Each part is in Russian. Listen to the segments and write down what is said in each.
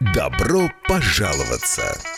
Добро пожаловаться!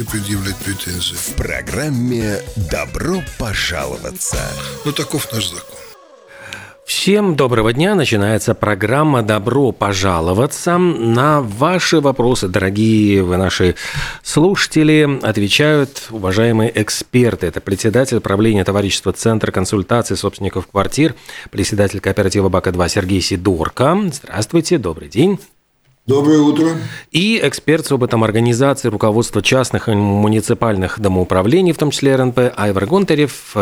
предъявлять претензии? В программе «Добро пожаловаться». Ну, таков наш закон. Всем доброго дня. Начинается программа «Добро пожаловаться». На ваши вопросы, дорогие вы наши слушатели, отвечают уважаемые эксперты. Это председатель правления товарищества Центра консультации собственников квартир, председатель кооператива БАКа-2 Сергей Сидорко. Здравствуйте, добрый день. Доброе утро. И эксперт с опытом организации руководства частных и муниципальных домоуправлений, в том числе РНП, Айвар Гонтарев.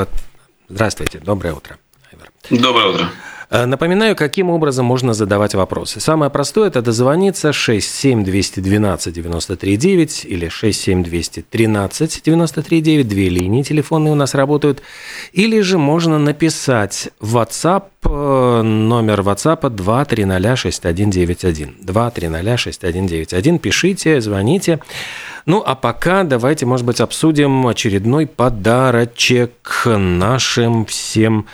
Здравствуйте, доброе утро. Айвар. Доброе утро. Э, Напоминаю, каким образом можно задавать вопросы. Самое простое – это дозвониться 67212 939 или 67213 939. Две линии телефонные у нас работают. Или же можно написать в WhatsApp, э, номер WhatsApp 2306191. 2306191. Пишите, звоните. Ну, а пока давайте, может быть, обсудим очередной подарочек нашим всем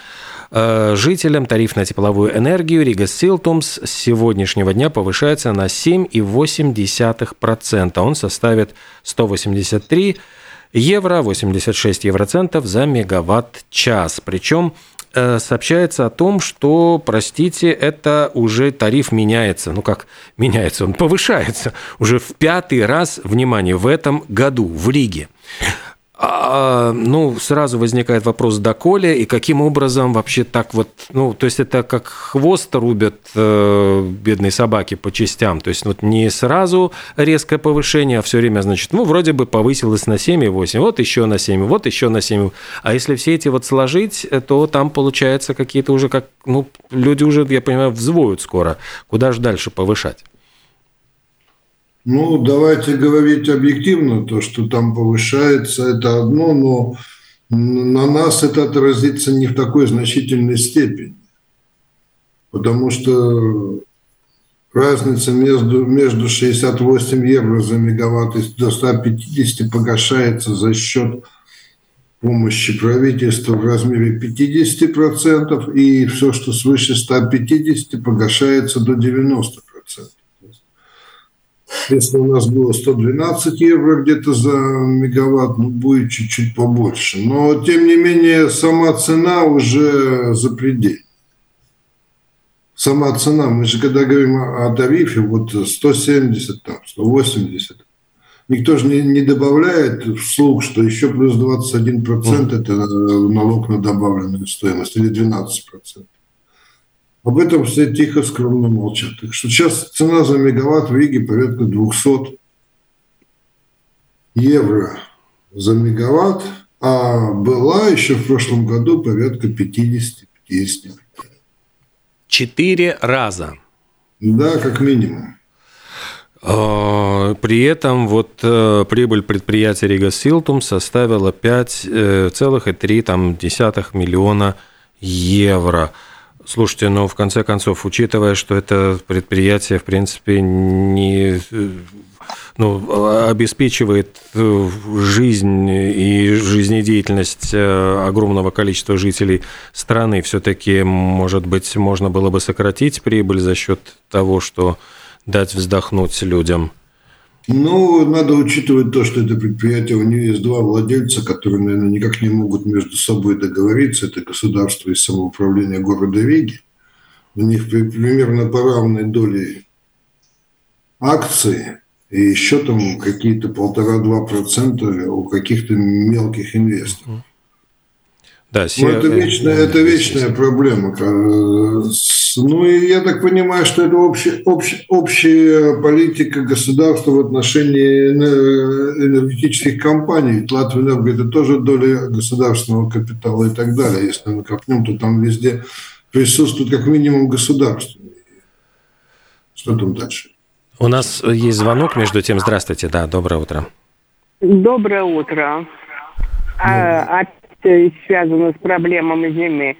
Жителям тариф на тепловую энергию Рига Силтумс с сегодняшнего дня повышается на 7,8%. Он составит 183 евро 86 евроцентов за мегаватт-час. Причем э, сообщается о том, что, простите, это уже тариф меняется. Ну как меняется? Он повышается уже в пятый раз, внимание, в этом году в Риге. А, ну, сразу возникает вопрос, доколе и каким образом вообще так вот, ну, то есть это как хвост рубят э, бедной собаки по частям, то есть вот не сразу резкое повышение, а все время, значит, ну, вроде бы повысилось на 7,8, вот еще на 7, вот еще на 7, а если все эти вот сложить, то там получается какие-то уже как, ну, люди уже, я понимаю, взвоют скоро, куда же дальше повышать? Ну, давайте говорить объективно, то, что там повышается, это одно, но на нас это отразится не в такой значительной степени. Потому что разница между, между 68 евро за мегаватт и до 150 погашается за счет помощи правительства в размере 50%, и все, что свыше 150, погашается до 90%. Если у нас было 112 евро где-то за мегаватт, ну, будет чуть-чуть побольше. Но, тем не менее, сама цена уже запредельна. Сама цена, мы же когда говорим о тарифе, вот 170, там, 180, никто же не, не добавляет вслух, что еще плюс 21% это налог на добавленную стоимость или 12%. Об этом все тихо, скромно молчат. Так что сейчас цена за мегаватт в Риге порядка 200 евро за мегаватт, а была еще в прошлом году порядка 50-55. Четыре раза. Да, как минимум. А, При этом вот э, прибыль предприятия Рига Силтум составила 5,3 миллиона евро. Слушайте, ну, в конце концов, учитывая, что это предприятие, в принципе, не ну, обеспечивает э, жизнь и жизнедеятельность э, огромного количества жителей страны, все-таки, может быть, можно было бы сократить прибыль за счет того, что дать вздохнуть людям? Ну, надо учитывать то, что это предприятие, у нее есть два владельца, которые, наверное, никак не могут между собой договориться. Это государство и самоуправление города Риги. У них примерно по равной доле акции. и еще там какие-то полтора-два процента у каких-то мелких инвесторов. Да, все... ну, это, вечная, это вечная проблема. Ну и я так понимаю, что это общая, общая, общая политика государства в отношении энергетических компаний. Латвия это тоже доля государственного капитала и так далее. Если мы копнем, то там везде присутствует как минимум государство. Что там дальше? У нас есть звонок между тем. Здравствуйте, да, доброе утро. Доброе утро. А, опять связано с проблемами зимы.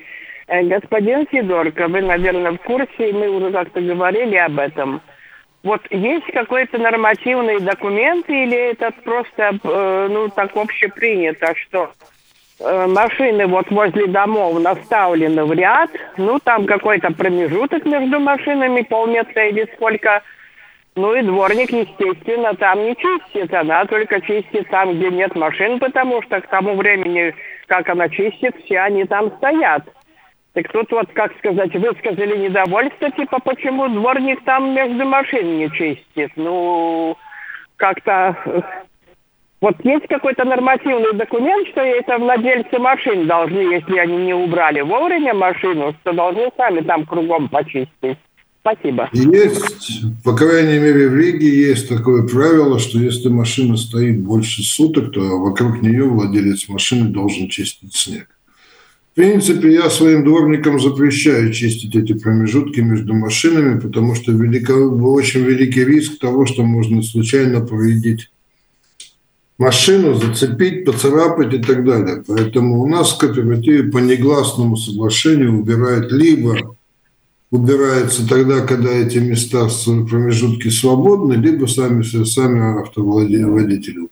Э, господин Сидорко, вы, наверное, в курсе, мы уже как-то говорили об этом. Вот есть какой-то нормативный документ или это просто, э, ну, так общепринято, что э, машины вот возле домов наставлены в ряд, ну, там какой-то промежуток между машинами, полметра или сколько – ну и дворник, естественно, там не чистит. Она только чистит там, где нет машин, потому что к тому времени, как она чистит, все они там стоят. Так тут вот, как сказать, высказали недовольство, типа, почему дворник там между машин не чистит. Ну, как-то... Э, вот есть какой-то нормативный документ, что это владельцы машин должны, если они не убрали вовремя машину, что должны сами там кругом почистить. Спасибо. Есть, по крайней мере, в Риге есть такое правило, что если машина стоит больше суток, то вокруг нее владелец машины должен чистить снег. В принципе, я своим дворникам запрещаю чистить эти промежутки между машинами, потому что велико, очень великий риск того, что можно случайно повредить машину, зацепить, поцарапать и так далее. Поэтому у нас в кооперативе по негласному соглашению убирают либо убирается тогда, когда эти места в промежутке свободны, либо сами, сами автоводители убирают.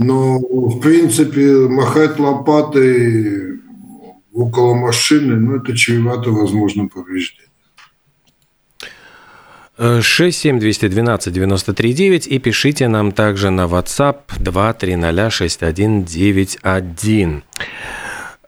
Но, в принципе, махать лопатой около машины, ну, это чревато возможным повреждением. 67212-93-9 и пишите нам также на WhatsApp 2306191.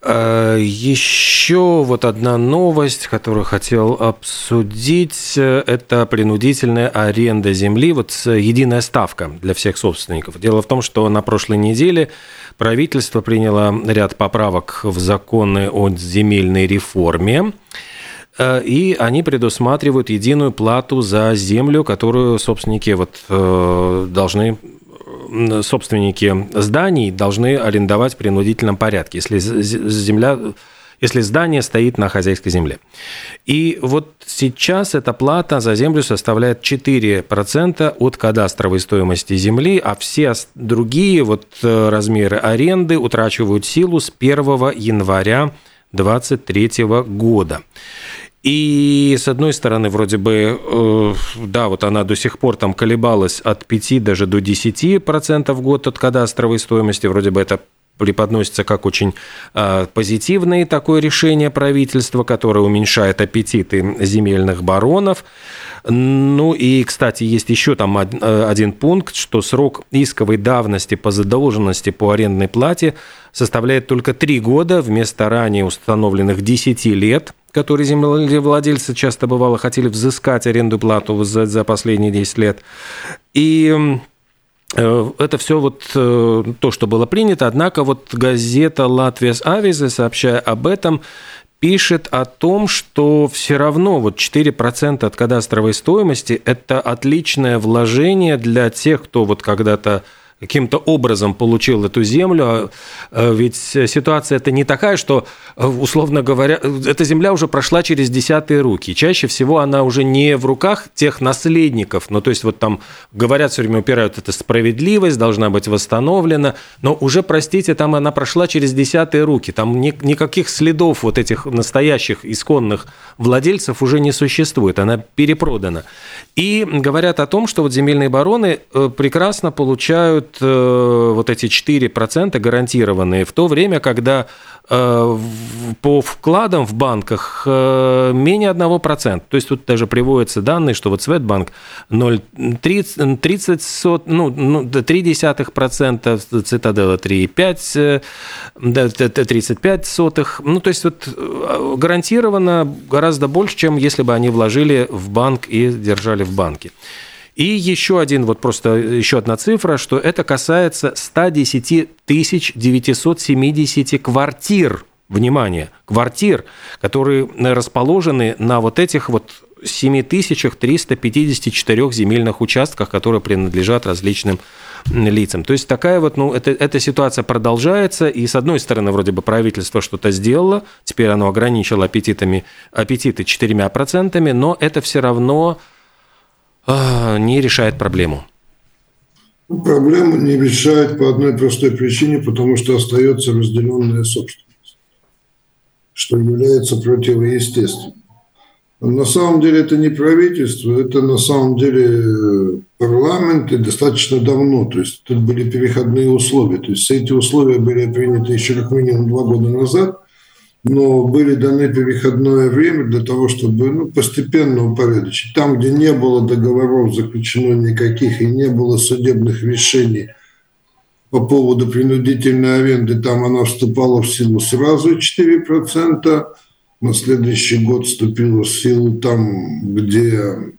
Э, Еще вот одна новость, которую хотел обсудить, это принудительная аренда земли, вот единая ставка для всех собственников. Дело в том, что на прошлой неделе правительство приняло ряд поправок в законы о земельной реформе, э, и они предусматривают единую плату за землю, которую собственники вот э, должны собственники зданий должны арендовать в принудительном порядке, если земля если здание стоит на хозяйской земле. И вот сейчас эта плата за землю составляет 4% от кадастровой стоимости земли, а все другие вот э, размеры аренды утрачивают силу с 1 января 2023 года. И с одной стороны, вроде бы, э, да, вот она до сих пор там колебалась от 5 даже до 10% в год от кадастровой стоимости, вроде бы это преподносится как очень э, позитивное такое решение правительства, которое уменьшает аппетиты земельных баронов. Ну и, кстати, есть еще там э, один пункт, что срок исковой давности по задолженности по арендной плате составляет только 3 года вместо ранее установленных 10 лет, которые землевладельцы часто бывало хотели взыскать аренду плату за, за последние 10 лет. И э, это все вот э, то, что было принято. Однако вот газета «Латвия Авизе», сообщая об этом, пишет о том, что все равно вот 4% от кадастровой стоимости – это отличное вложение для тех, кто вот когда-то каким-то образом получил эту землю. А, а ведь ситуация это не такая, что, условно говоря, эта земля уже прошла через десятые руки. Чаще всего она уже не в руках тех наследников. Ну, то есть вот там говорят все время, упирают, это справедливость должна быть восстановлена. Но уже, простите, там она прошла через десятые руки. Там ни, никаких следов вот этих настоящих исконных владельцев уже не существует. Она перепродана. И говорят о том, что вот земельные бароны э, прекрасно получают э, вот эти 4% гарантированные в то время, когда э, по вкладам в банках менее 1%. То есть тут даже приводятся данные, что вот Светбанк 0,30, 30, ну, ну, 0,3%, Цитадела 3,5, 35 сотых. Ну, то есть вот гарантированно гораздо больше, чем если бы они вложили в банк и держали в банке. И еще один, вот просто еще одна цифра, что это касается 110 970 квартир, внимание, квартир, которые расположены на вот этих вот 7354 земельных участках, которые принадлежат различным лицам. То есть такая вот, ну, это, эта ситуация продолжается, и с одной стороны, вроде бы правительство что-то сделало, теперь оно ограничило аппетитами, аппетиты 4%, но это все равно э, не решает проблему. Проблему не решает по одной простой причине, потому что остается разделенная собственность, что является противоестественным. На самом деле это не правительство, это на самом деле э, парламент и достаточно давно. То есть тут были переходные условия. То есть эти условия были приняты еще как минимум два года назад, но были даны переходное время для того, чтобы ну, постепенно упорядочить. Там, где не было договоров заключено никаких и не было судебных решений по поводу принудительной аренды, там она вступала в силу сразу 4%, на следующий год вступила в силу там, где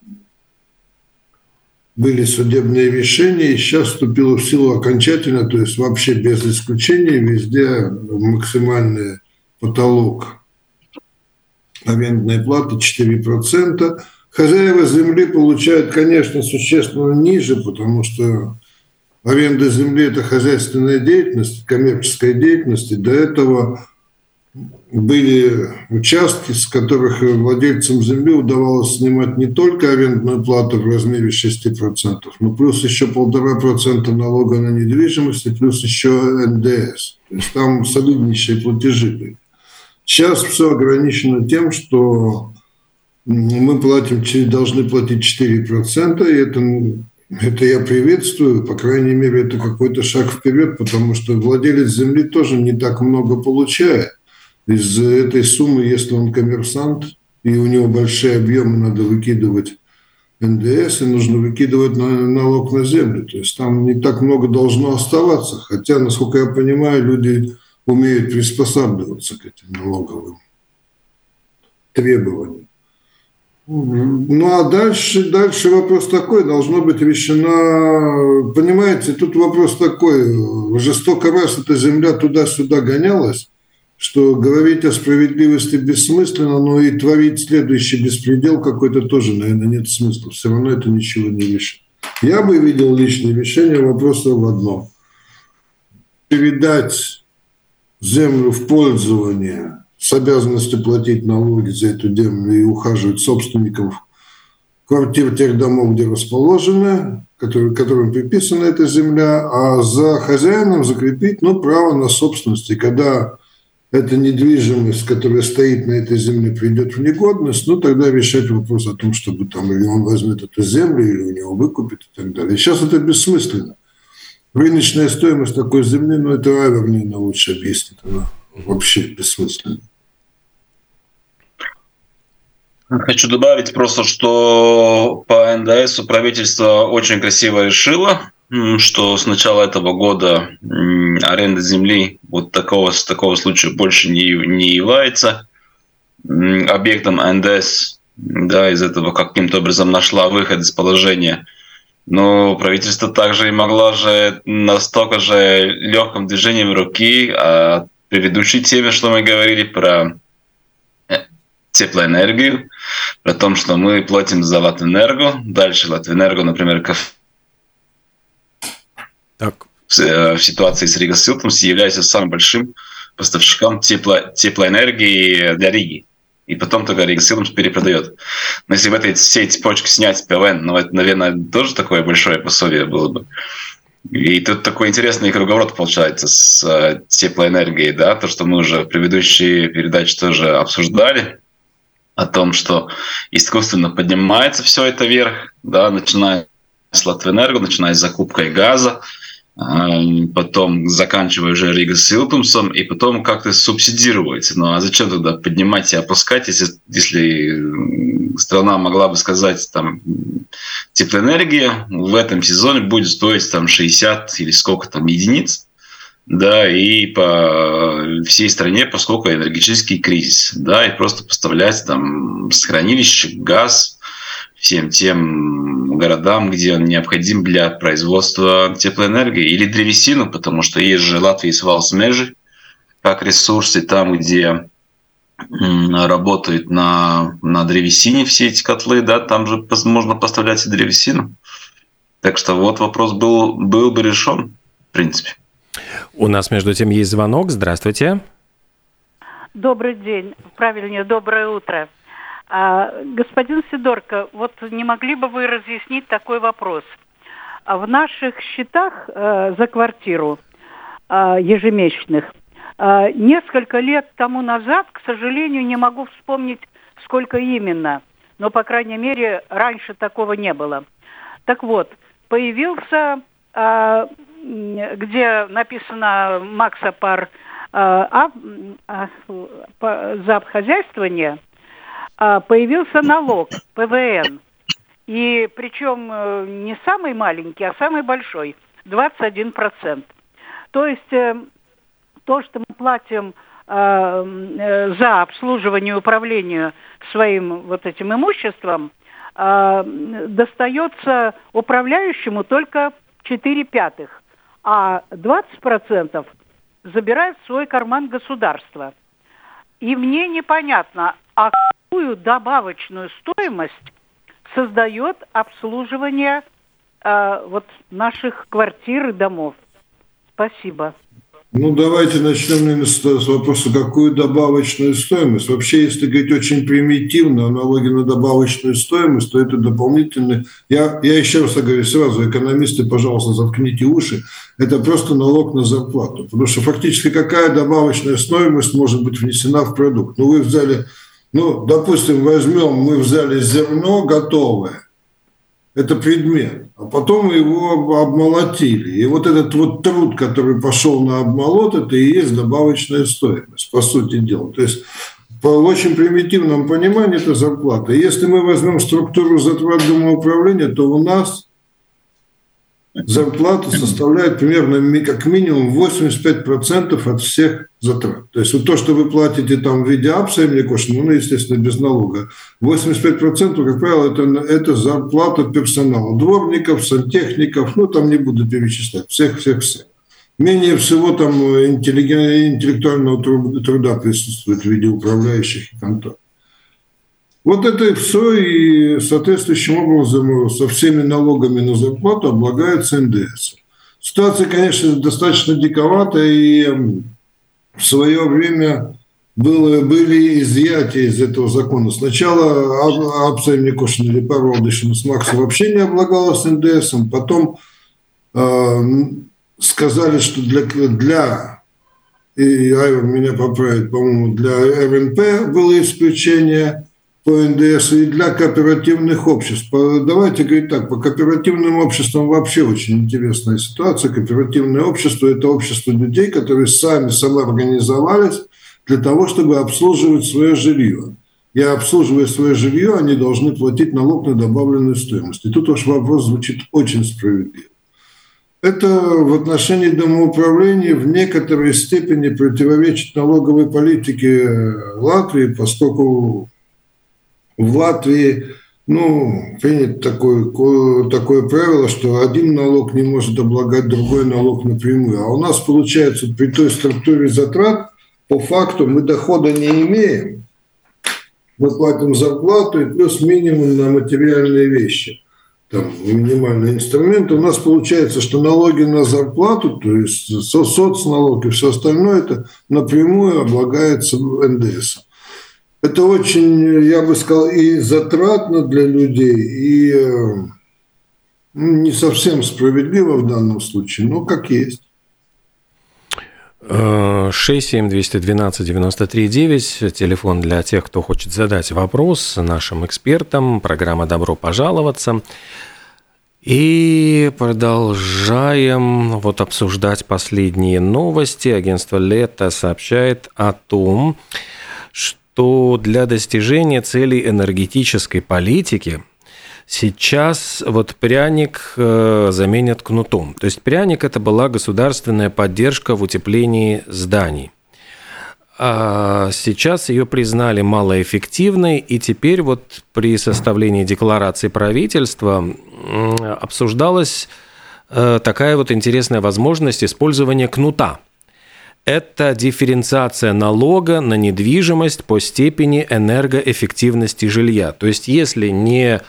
были судебные решения, и сейчас вступила в силу окончательно, то есть вообще без исключения, везде максимальный потолок арендной платы 4%. Хозяева земли получают, конечно, существенно ниже, потому что аренда земли – это хозяйственная деятельность, коммерческая деятельность, и до этого были участки, с которых владельцам земли удавалось снимать не только арендную плату в размере 6%, но плюс еще полтора процента налога на недвижимость и плюс еще НДС. То есть там солиднейшие платежи были. Сейчас все ограничено тем, что мы платим, должны платить 4%, и это, это я приветствую, по крайней мере, это какой-то шаг вперед, потому что владелец земли тоже не так много получает из этой суммы, если он коммерсант, и у него большие объемы, надо выкидывать НДС, и нужно выкидывать налог на землю. То есть там не так много должно оставаться. Хотя, насколько я понимаю, люди умеют приспосабливаться к этим налоговым требованиям. Ну а дальше, дальше вопрос такой, должно быть решена, понимаете, тут вопрос такой, уже столько раз эта земля туда-сюда гонялась, что говорить о справедливости бессмысленно, но и творить следующий беспредел какой-то тоже, наверное, нет смысла. Все равно это ничего не решит. Я бы видел личное решение вопроса в одном. Передать землю в пользование с обязанностью платить налоги за эту землю и ухаживать собственников квартир тех домов, где расположены, которые, которым приписана эта земля, а за хозяином закрепить ну, право на собственность. И когда эта недвижимость, которая стоит на этой земле, придет в негодность, ну, тогда решать вопрос о том, чтобы там или он возьмет эту землю, или у него выкупит и так далее. Сейчас это бессмысленно. Рыночная стоимость такой земли, ну, это Авер, наверное, лучше объяснит. Она вообще бессмысленно. Хочу добавить просто, что по НДС правительство очень красиво решило что с начала этого года аренда земли вот такого, с такого случая больше не, не является объектом НДС, да, из этого каким-то образом нашла выход из положения. Но правительство также и могло же настолько же легким движением руки а предыдущей теме, что мы говорили про э, теплоэнергию, про то, что мы платим за Латвэнерго, дальше Латвэнерго, например, кафе так. Э, в ситуации с Рига Силтумс является самым большим поставщиком тепло, теплоэнергии для Риги. И потом только Силтумс перепродает. Но если в этой всей цепочке снять ПВН, ну, это, наверное, тоже такое большое пособие было бы. И тут такой интересный круговорот получается с э, теплоэнергией, да, то, что мы уже в предыдущей передаче тоже обсуждали, о том, что искусственно поднимается все это вверх, да, начиная с Латвэнерго, начиная с закупкой газа, потом заканчивая уже Рига Силтумсом, и потом как-то субсидировать. Ну а зачем тогда поднимать и опускать, если, если страна могла бы сказать, там, теплоэнергия в этом сезоне будет стоить там 60 или сколько там единиц, да, и по всей стране, поскольку энергетический кризис, да, и просто поставлять там с хранилища газ всем тем городам, где он необходим для производства теплоэнергии, или древесину, потому что есть же Латвия свал межи как ресурсы там, где работают на, на древесине все эти котлы, да, там же можно поставлять и древесину. Так что вот вопрос был, был бы решен, в принципе. У нас, между тем, есть звонок. Здравствуйте. Добрый день. Правильнее, доброе утро. А, господин Сидорко, вот не могли бы вы разъяснить такой вопрос? А в наших счетах э, за квартиру э, ежемесячных э, несколько лет тому назад, к сожалению, не могу вспомнить, сколько именно, но, по крайней мере, раньше такого не было. Так вот, появился, э, где написано Макса пар э, а, э, за обхозяйствование – а, появился налог ПВН. И причем э, не самый маленький, а самый большой, 21%. То есть э, то, что мы платим э, за обслуживание и управление своим вот этим имуществом, достается управляющему только 4 пятых, а 20% забирает в свой карман государство. И мне непонятно, а какую добавочную стоимость создает обслуживание э, вот наших квартир и домов? Спасибо. Ну, давайте начнем, наверное, с вопроса, какую добавочную стоимость. Вообще, если говорить очень примитивно, налоги на добавочную стоимость, то это дополнительный... Я, я еще раз говорю сразу, экономисты, пожалуйста, заткните уши. Это просто налог на зарплату. Потому что фактически какая добавочная стоимость может быть внесена в продукт? Ну, вы взяли ну, допустим, возьмем, мы взяли зерно готовое, это предмет, а потом его обмолотили. И вот этот вот труд, который пошел на обмолот, это и есть добавочная стоимость, по сути дела. То есть по очень примитивному пониманию это зарплата. Если мы возьмем структуру затрат домоуправления, то у нас зарплата составляет примерно как минимум 85% от всех затрат. То есть вот то, что вы платите там в виде апса или кошелька, ну, естественно, без налога, 85%, как правило, это, это зарплата персонала, дворников, сантехников, ну, там не буду перечислять, всех-всех-всех. Менее всего там интеллектуального труда присутствует в виде управляющих и контор. Вот это и все, и соответствующим образом со всеми налогами на зарплату облагается НДС. Ситуация, конечно, достаточно диковатая, и в свое время было, были изъятия из этого закона. Сначала Апсайм Никошин или Павел с Макса вообще не облагалась НДСом, потом э, сказали, что для, для и Айвар меня поправит, по-моему, для РНП было исключение – по НДС и для кооперативных обществ. Давайте говорить так, по кооперативным обществам вообще очень интересная ситуация. Кооперативное общество – это общество людей, которые сами самоорганизовались для того, чтобы обслуживать свое жилье. И обслуживая свое жилье, они должны платить налог на добавленную стоимость. И тут ваш вопрос звучит очень справедливо. Это в отношении домоуправления в некоторой степени противоречит налоговой политике Латвии, поскольку в Латвии ну, принято такое, такое правило, что один налог не может облагать другой налог напрямую. А у нас получается при той структуре затрат, по факту мы дохода не имеем. Мы платим зарплату и плюс минимум на материальные вещи. Там минимальный инструмент. У нас получается, что налоги на зарплату, то есть соцналог и все остальное, это напрямую облагается НДС. Это очень, я бы сказал, и затратно для людей, и не совсем справедливо в данном случае, но как есть. 67212-93-9, телефон для тех, кто хочет задать вопрос нашим экспертам, программа «Добро пожаловаться». И продолжаем вот обсуждать последние новости. Агентство «Лето» сообщает о том, что что для достижения целей энергетической политики сейчас вот пряник э, заменят кнутом. То есть пряник это была государственная поддержка в утеплении зданий. А сейчас ее признали малоэффективной, и теперь вот при составлении декларации правительства обсуждалась э, такая вот интересная возможность использования кнута. Это дифференциация налога на недвижимость по степени энергоэффективности жилья. То есть, если не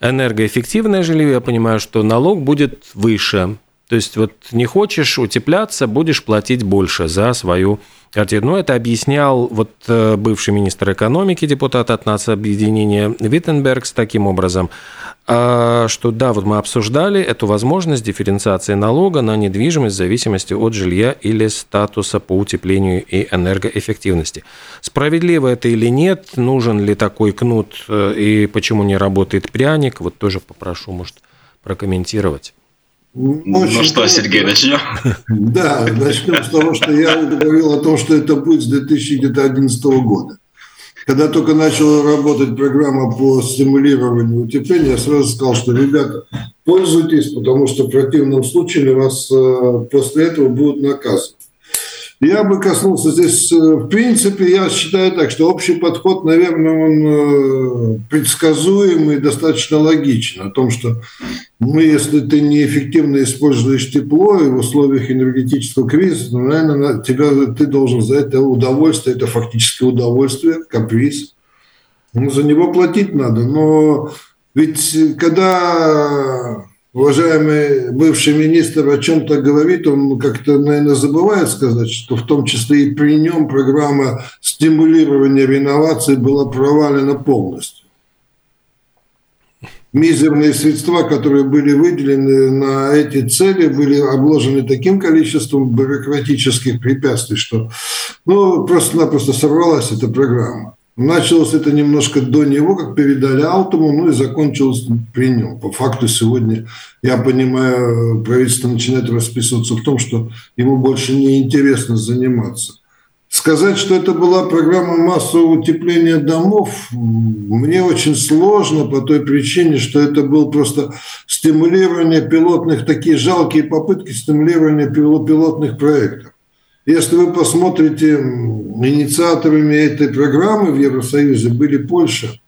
энергоэффективное жилье, я понимаю, что налог будет выше. То есть вот не хочешь утепляться, будешь платить больше за свою квартиру. Ну, это объяснял вот э, бывший министр экономики, депутат от нацобъединения Виттенберг с таким образом, а, что да, вот мы обсуждали эту возможность дифференциации налога на недвижимость в зависимости от жилья или статуса по утеплению и энергоэффективности. Справедливо это или нет, нужен ли такой кнут э, и почему не работает пряник, вот тоже попрошу, может, прокомментировать. Ну, Очень ну что, просто. Сергей, начнем? Да, начнем с того, что я говорил о том, что это будет с 2011 года. Когда только начала работать программа по стимулированию утепления, я сразу сказал, что, ребята, пользуйтесь, потому что в противном случае вас э, после этого будут наказывать. Я бы коснулся здесь, э, в принципе, я считаю так, что общий подход, наверное, он э, предсказуемый, достаточно логичен. О том, что мы, если ты неэффективно используешь тепло и в условиях энергетического кризиса, то, наверное, тебя, ты должен за это удовольствие, это фактически удовольствие, каприз. Ну, за него платить надо. Но ведь когда уважаемый бывший министр о чем-то говорит, он как-то, наверное, забывает сказать, что в том числе и при нем программа стимулирования реновации была провалена полностью. Мизерные средства, которые были выделены на эти цели, были обложены таким количеством бюрократических препятствий, что ну, просто-напросто сорвалась эта программа. Началось это немножко до него, как передали Алтому, ну и закончилось при нем. По факту сегодня, я понимаю, правительство начинает расписываться в том, что ему больше не интересно заниматься. Сказать, что это была программа массового утепления домов, мне очень сложно по той причине, что это был просто стимулирование пилотных, такие жалкие попытки стимулирования пилотных проектов. Если вы посмотрите, инициаторами этой программы в Евросоюзе были Польша.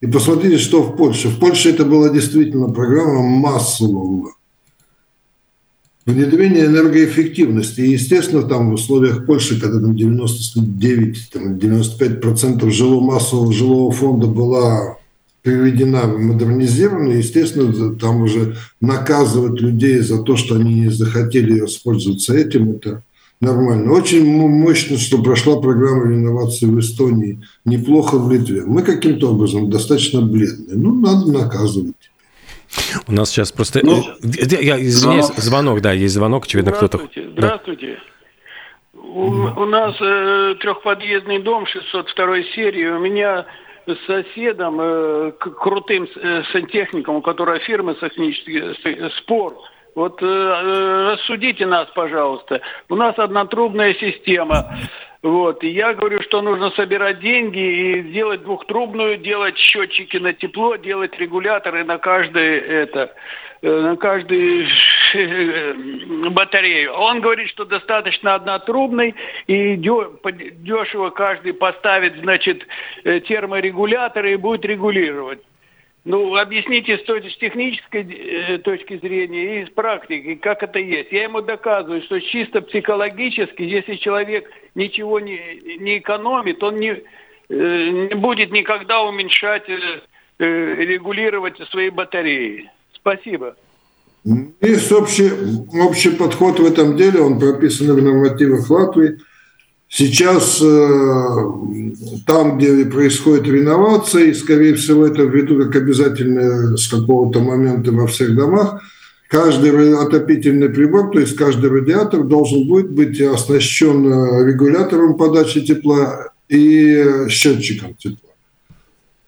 И посмотрите, что в Польше. В Польше это была действительно программа массового внедрения энергоэффективности. И, естественно, там в условиях Польши, когда там 99-95% жилого массового жилого фонда была приведена, модернизирована, естественно, там уже наказывать людей за то, что они не захотели воспользоваться этим, это нормально. Очень мощно, что прошла программа реновации в Эстонии, неплохо в Литве. Мы каким-то образом достаточно бледные. Ну, надо наказывать. У нас сейчас просто... Ну, я, извиняюсь, звонок. звонок, да, есть звонок, очевидно, кто-то... Здравствуйте, здравствуйте. Да. У, у нас э, трехподъездный дом 602 серии. У меня с соседом, э, крутым э, сантехником, у которого фирма технический э, спор. Вот э, э, рассудите нас, пожалуйста. У нас однотрубная система. Вот. И я говорю, что нужно собирать деньги и делать двухтрубную, делать счетчики на тепло, делать регуляторы на каждое это. Э, на каждую э, батарею. Он говорит, что достаточно однотрубный и дешево каждый поставит, значит, терморегуляторы и будет регулировать. Ну, объясните с, технической э, точки зрения и с практики, как это есть. Я ему доказываю, что чисто психологически, если человек ничего не, не экономит, он не, э, не будет никогда уменьшать, э, регулировать свои батареи. Спасибо. Есть общий, общий подход в этом деле, он прописан в нормативах Латвии. Сейчас э, там, где происходит реновация, и, скорее всего, это ввиду как обязательно с какого-то момента во всех домах, каждый отопительный прибор, то есть каждый радиатор должен будет быть оснащен э, регулятором подачи тепла и счетчиком тепла.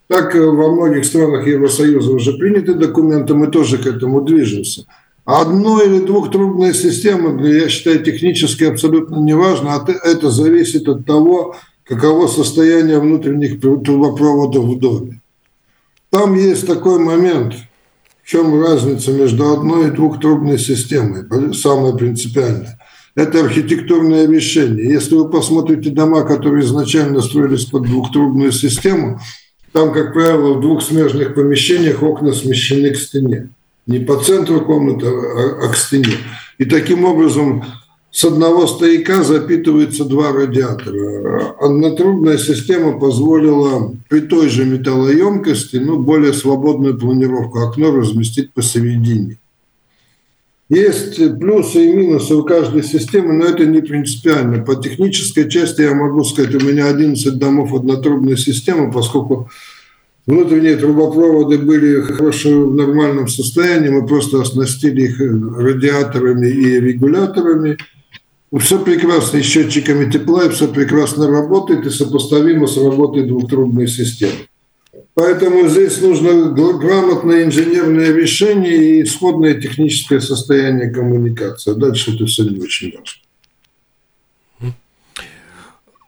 Так э, во многих странах Евросоюза уже приняты документы, мы тоже к этому движемся. Одной или двухтрубная система, я считаю, технически абсолютно не важно. А это зависит от того, каково состояние внутренних трубопроводов в доме. Там есть такой момент, в чем разница между одной и двухтрубной системой, самое принципиальное. Это архитектурное решение. Если вы посмотрите дома, которые изначально строились под двухтрубную систему, там, как правило, в двух смежных помещениях окна смещены к стене. Не по центру комнаты, а, а к стене. И таким образом с одного стояка запитываются два радиатора. Однотрубная система позволила при той же металлоемкости, ну, более свободную планировку окно разместить посередине. Есть плюсы и минусы у каждой системы, но это не принципиально. По технической части я могу сказать, у меня 11 домов однотрубной системы, поскольку внутренние трубопроводы были хорошо в нормальном состоянии, мы просто оснастили их радиаторами и регуляторами – все прекрасно и счетчиками тепла, и все прекрасно работает и сопоставимо с работой двухтрубной системы. Поэтому здесь нужно грамотное инженерное решение и исходное техническое состояние коммуникации. А дальше это все не очень важно.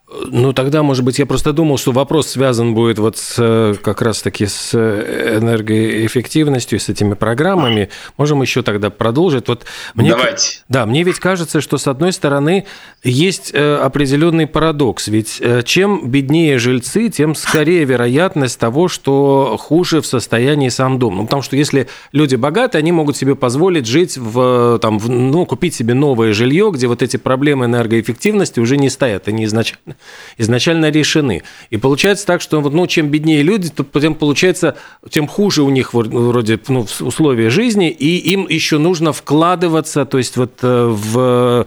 Ну, тогда, может быть, я просто думал, что вопрос связан будет вот с, э, как раз-таки с э, энергоэффективностью, с этими программами. Можем еще тогда продолжить. Вот мне, Давайте. Да, мне ведь кажется, что, с одной стороны, есть э, определенный парадокс. Ведь чем беднее жильцы, тем скорее вероятность того, что хуже в состоянии сам дом. Ну, потому что если люди богаты, они могут себе позволить жить в, там, в, ну, купить себе новое жилье, где вот эти проблемы энергоэффективности уже не стоят, они изначально изначально решены. И получается так, что ну, чем беднее люди, то тем получается, тем хуже у них вроде ну, условия жизни, и им еще нужно вкладываться, то есть вот э, в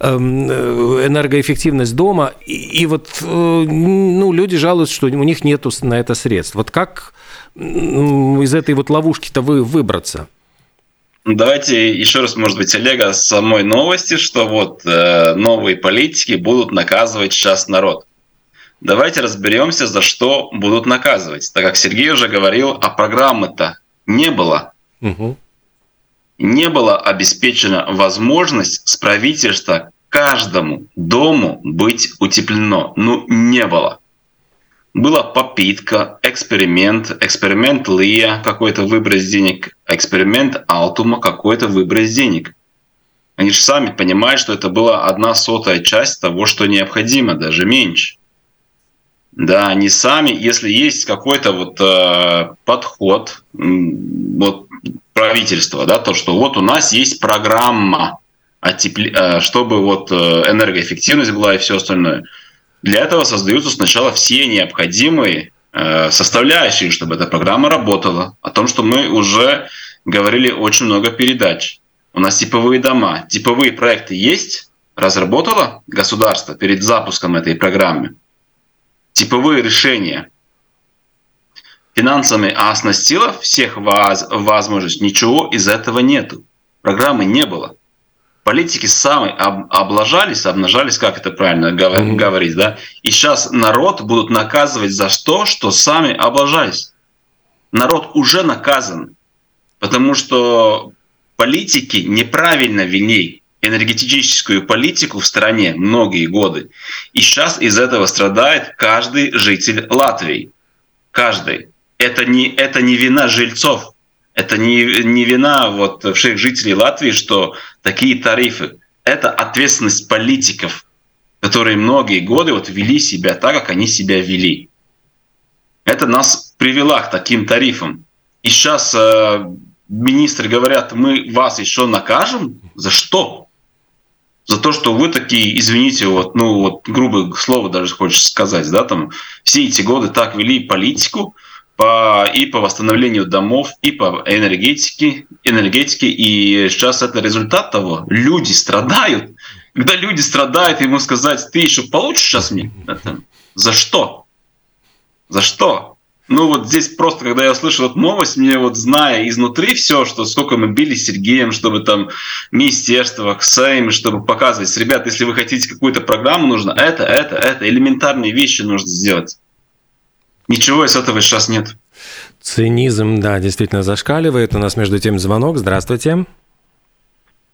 эм, э, энергоэффективность дома, и, и вот э, ну, люди жалуются, что у них нет на это средств. Вот как из этой вот ловушки-то вы выбраться? Давайте еще раз, может быть, Олега, с самой новости, что вот э, новые политики будут наказывать сейчас народ. Давайте разберемся, за что будут наказывать. Так как Сергей уже говорил, а программы-то не было. Угу. Не была обеспечена возможность с правительства каждому дому быть утеплено. Ну, не было была попытка, эксперимент, эксперимент Лия какой-то выброс денег, эксперимент Алтума какой-то выброс денег. Они же сами понимают, что это была одна сотая часть того, что необходимо, даже меньше. Да, они сами, если есть какой-то вот э, подход, вот правительства, да, то, что вот у нас есть программа, отепли, э, чтобы вот э, энергоэффективность была и все остальное – для этого создаются сначала все необходимые э, составляющие, чтобы эта программа работала. О том, что мы уже говорили очень много передач. У нас типовые дома, типовые проекты есть, разработало государство перед запуском этой программы. Типовые решения финансами оснастило всех вас возможность. Ничего из этого нету. Программы не было политики сами об, облажались, обнажались, как это правильно mm-hmm. говорить, да? И сейчас народ будут наказывать за то, что сами облажались. Народ уже наказан, потому что политики неправильно вели энергетическую политику в стране многие годы. И сейчас из этого страдает каждый житель Латвии. Каждый. Это не, это не вина жильцов. Это не, не вина вот всех жителей Латвии, что такие тарифы. Это ответственность политиков, которые многие годы вот вели себя так, как они себя вели. Это нас привело к таким тарифам. И сейчас э, министры говорят, мы вас еще накажем? За что? За то, что вы такие, извините, вот, ну вот грубое слово даже хочешь сказать, да, там все эти годы так вели политику, по, и по восстановлению домов, и по энергетике, энергетике. И сейчас это результат того. Люди страдают. Когда люди страдают, ему сказать, ты еще получишь сейчас мне? Это, за что? За что? Ну вот здесь просто, когда я услышал эту новость, мне вот зная изнутри все, что сколько мы били с Сергеем, чтобы там министерство, Сейм, чтобы показывать, ребят, если вы хотите какую-то программу, нужно это, это, это, элементарные вещи нужно сделать. Ничего из этого сейчас нет. Цинизм, да, действительно зашкаливает. У нас между тем звонок. Здравствуйте.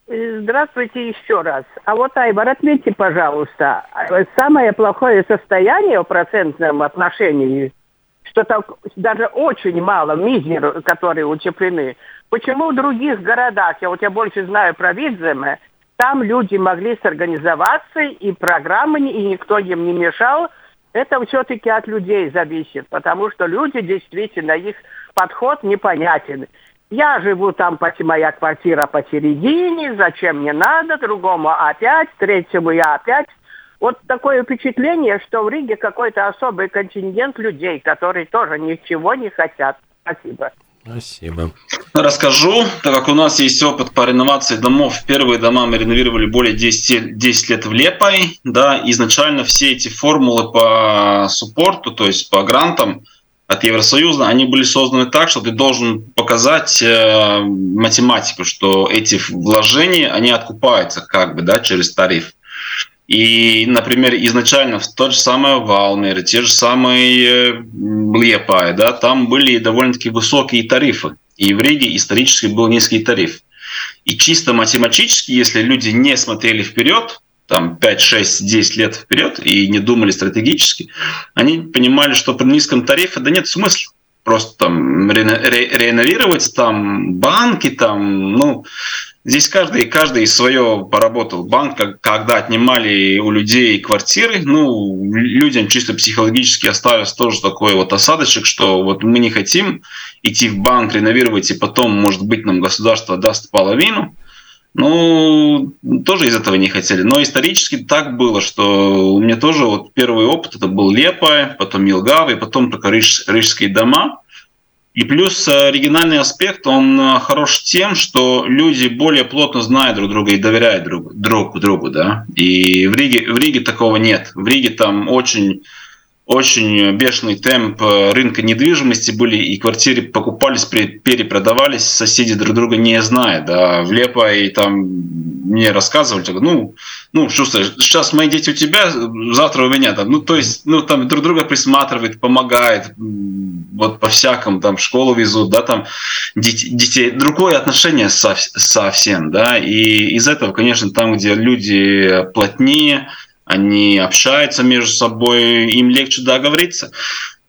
Здравствуйте еще раз. А вот, Айвар, отметьте, пожалуйста, самое плохое состояние в процентном отношении, что там даже очень мало, мизер, которые утеплены. Почему в других городах, я вот я больше знаю про Видземе, там люди могли сорганизоваться, и программы, и никто им не мешал – Это все-таки от людей зависит, потому что люди действительно, их подход непонятен. Я живу там, моя квартира посередине, зачем мне надо, другому опять, третьему я опять. Вот такое впечатление, что в Риге какой-то особый контингент людей, которые тоже ничего не хотят. Спасибо. Спасибо. Расскажу, так как у нас есть опыт по реновации домов. Первые дома мы реновировали более 10, 10 лет в Лепой. Да, изначально все эти формулы по суппорту, то есть по грантам от Евросоюза, они были созданы так, что ты должен показать э, математику, что эти вложения, они откупаются как бы, да, через тариф. И, например, изначально в тот же самый Валмер, те же самые Лепая, да, там были довольно-таки высокие тарифы. И в Риге исторически был низкий тариф. И чисто математически, если люди не смотрели вперед, там 5, 6, 10 лет вперед и не думали стратегически, они понимали, что при низком тарифе да нет смысла просто там ре, ре, реновировать там банки там, ну, Здесь каждый, каждый свое поработал. Банк, когда отнимали у людей квартиры, ну, людям чисто психологически осталось тоже такой вот осадочек, что вот мы не хотим идти в банк, реновировать, и потом, может быть, нам государство даст половину. Ну, тоже из этого не хотели. Но исторически так было, что у меня тоже вот первый опыт, это был Лепая, потом Милгав, и потом только риж, рижские дома – и плюс э, оригинальный аспект, он э, хорош тем, что люди более плотно знают друг друга и доверяют друг, друг другу. Да? И в Риге, в Риге такого нет. В Риге там очень очень бешеный темп э, рынка недвижимости были, и квартиры покупались, перепродавались, соседи друг друга не знают. Да. В и там мне рассказывали, ну, ну, чувствуешь, сейчас мои дети у тебя, завтра у меня там, ну, то есть, ну, там друг друга присматривает, помогает, вот по-всякому, там, в школу везут, да, там, детей, детей другое отношение совсем, да, и из этого, конечно, там, где люди плотнее, они общаются между собой, им легче договориться.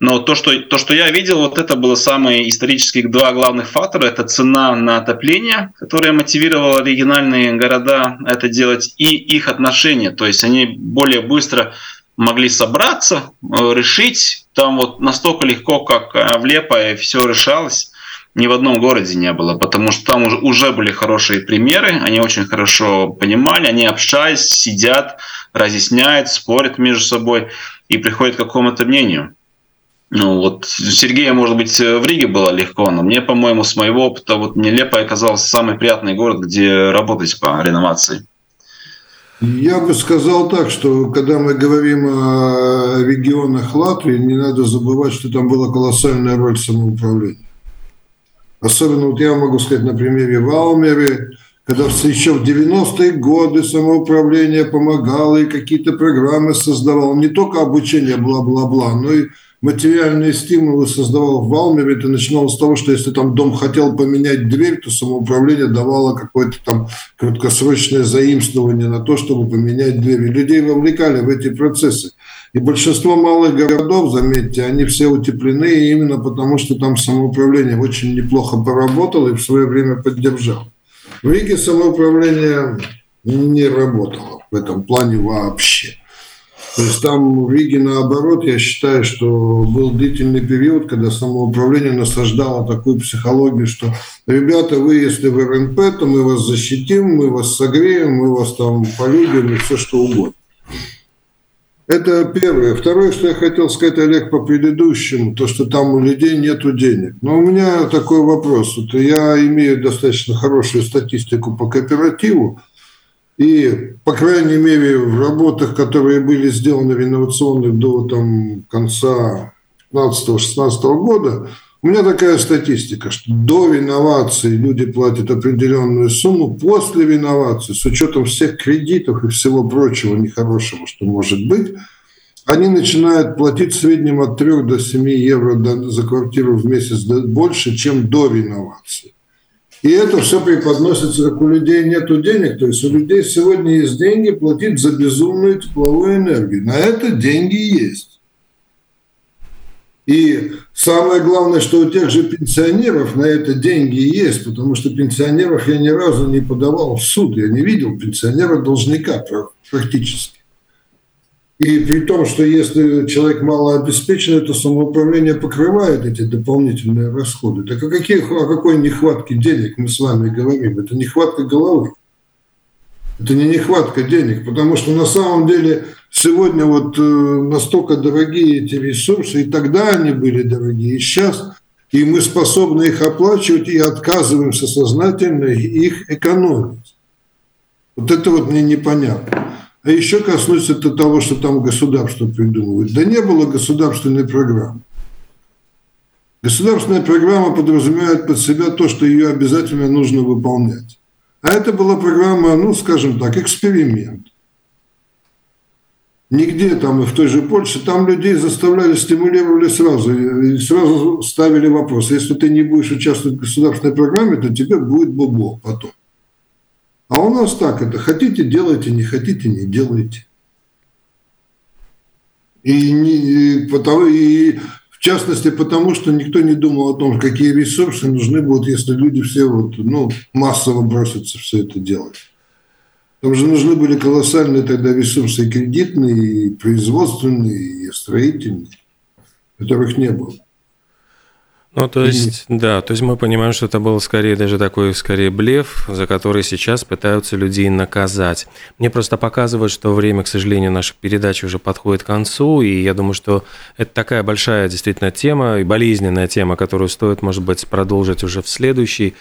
Но то что, то, что я видел, вот это было самые исторические два главных фактора. Это цена на отопление, которая мотивировала региональные города это делать, и их отношения. То есть они более быстро могли собраться, э, решить. Там вот настолько легко, как э, в Лепо, все решалось ни в одном городе не было, потому что там уже, уже были хорошие примеры, они очень хорошо понимали, они общались, сидят, разъясняют, спорят между собой и приходят к какому-то мнению. Ну вот Сергея, может быть, в Риге было легко, но мне, по-моему, с моего опыта, вот мне Лепо оказался самый приятный город, где работать по реновации. Я бы сказал так, что когда мы говорим о регионах Латвии, не надо забывать, что там была колоссальная роль самоуправления. Особенно вот я могу сказать на примере Валмеры, когда еще в 90-е годы самоуправление помогало и какие-то программы создавало. Не только обучение бла-бла-бла, но и материальные стимулы создавал в Валмере. Это начиналось с того, что если там дом хотел поменять дверь, то самоуправление давало какое-то там краткосрочное заимствование на то, чтобы поменять дверь. И людей вовлекали в эти процессы. И большинство малых городов, заметьте, они все утеплены именно потому, что там самоуправление очень неплохо поработало и в свое время поддержало. В Риге самоуправление не работало в этом плане вообще. То есть там в Риге наоборот, я считаю, что был длительный период, когда самоуправление насаждало такую психологию, что ребята, вы если в РНП, то мы вас защитим, мы вас согреем, мы вас там полюбим и все что угодно. Это первое. Второе, что я хотел сказать, Олег, по предыдущему, то, что там у людей нет денег. Но у меня такой вопрос. Вот я имею достаточно хорошую статистику по кооперативу, и, по крайней мере, в работах, которые были сделаны реновационных до там, конца 15-16 года, у меня такая статистика, что до реновации люди платят определенную сумму, после реновации, с учетом всех кредитов и всего прочего нехорошего, что может быть, они начинают платить в среднем от 3 до 7 евро за квартиру в месяц больше, чем до реновации. И это все преподносится, как у людей нет денег. То есть у людей сегодня есть деньги платить за безумную тепловую энергию. На это деньги есть. И самое главное, что у тех же пенсионеров на это деньги есть, потому что пенсионеров я ни разу не подавал в суд, я не видел пенсионера-должника практически. И при том, что если человек малообеспеченный, то самоуправление покрывает эти дополнительные расходы. Так о, каких, о какой нехватке денег мы с вами говорим? Это нехватка головы. Это не нехватка денег, потому что на самом деле сегодня вот э, настолько дорогие эти ресурсы, и тогда они были дорогие, и сейчас, и мы способны их оплачивать и отказываемся сознательно их экономить. Вот это вот мне непонятно. А еще коснусь это того, что там государство придумывает. Да не было государственной программы. Государственная программа подразумевает под себя то, что ее обязательно нужно выполнять. А это была программа, ну, скажем так, эксперимент. Нигде там и в той же Польше, там людей заставляли, стимулировали сразу, и сразу ставили вопрос, если ты не будешь участвовать в государственной программе, то тебе будет бобо потом. А у нас так это, хотите делайте, не хотите не делайте. И, не, и, потому, и частности потому, что никто не думал о том, какие ресурсы нужны будут, если люди все вот, ну, массово бросятся все это делать. Там же нужны были колоссальные тогда ресурсы и кредитные, и производственные, и строительные, которых не было. Ну, то есть, и... да, то есть мы понимаем, что это был скорее даже такой, скорее, блеф, за который сейчас пытаются людей наказать. Мне просто показывают, что время, к сожалению, нашей передачи уже подходит к концу, и я думаю, что это такая большая действительно тема и болезненная тема, которую стоит, может быть, продолжить уже в следующий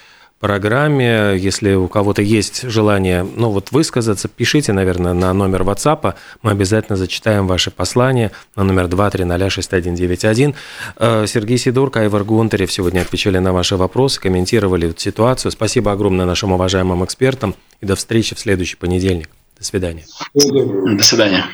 программе. Если у кого-то есть желание, ну вот высказаться, пишите, наверное, на номер WhatsApp. Мы обязательно зачитаем ваши послания на номер 2306191. Э, Сергей Сидорко, Айвар Гунтарев сегодня отвечали на ваши вопросы, комментировали эту ситуацию. Спасибо огромное нашим уважаемым экспертам и до встречи в следующий понедельник. До свидания. До свидания.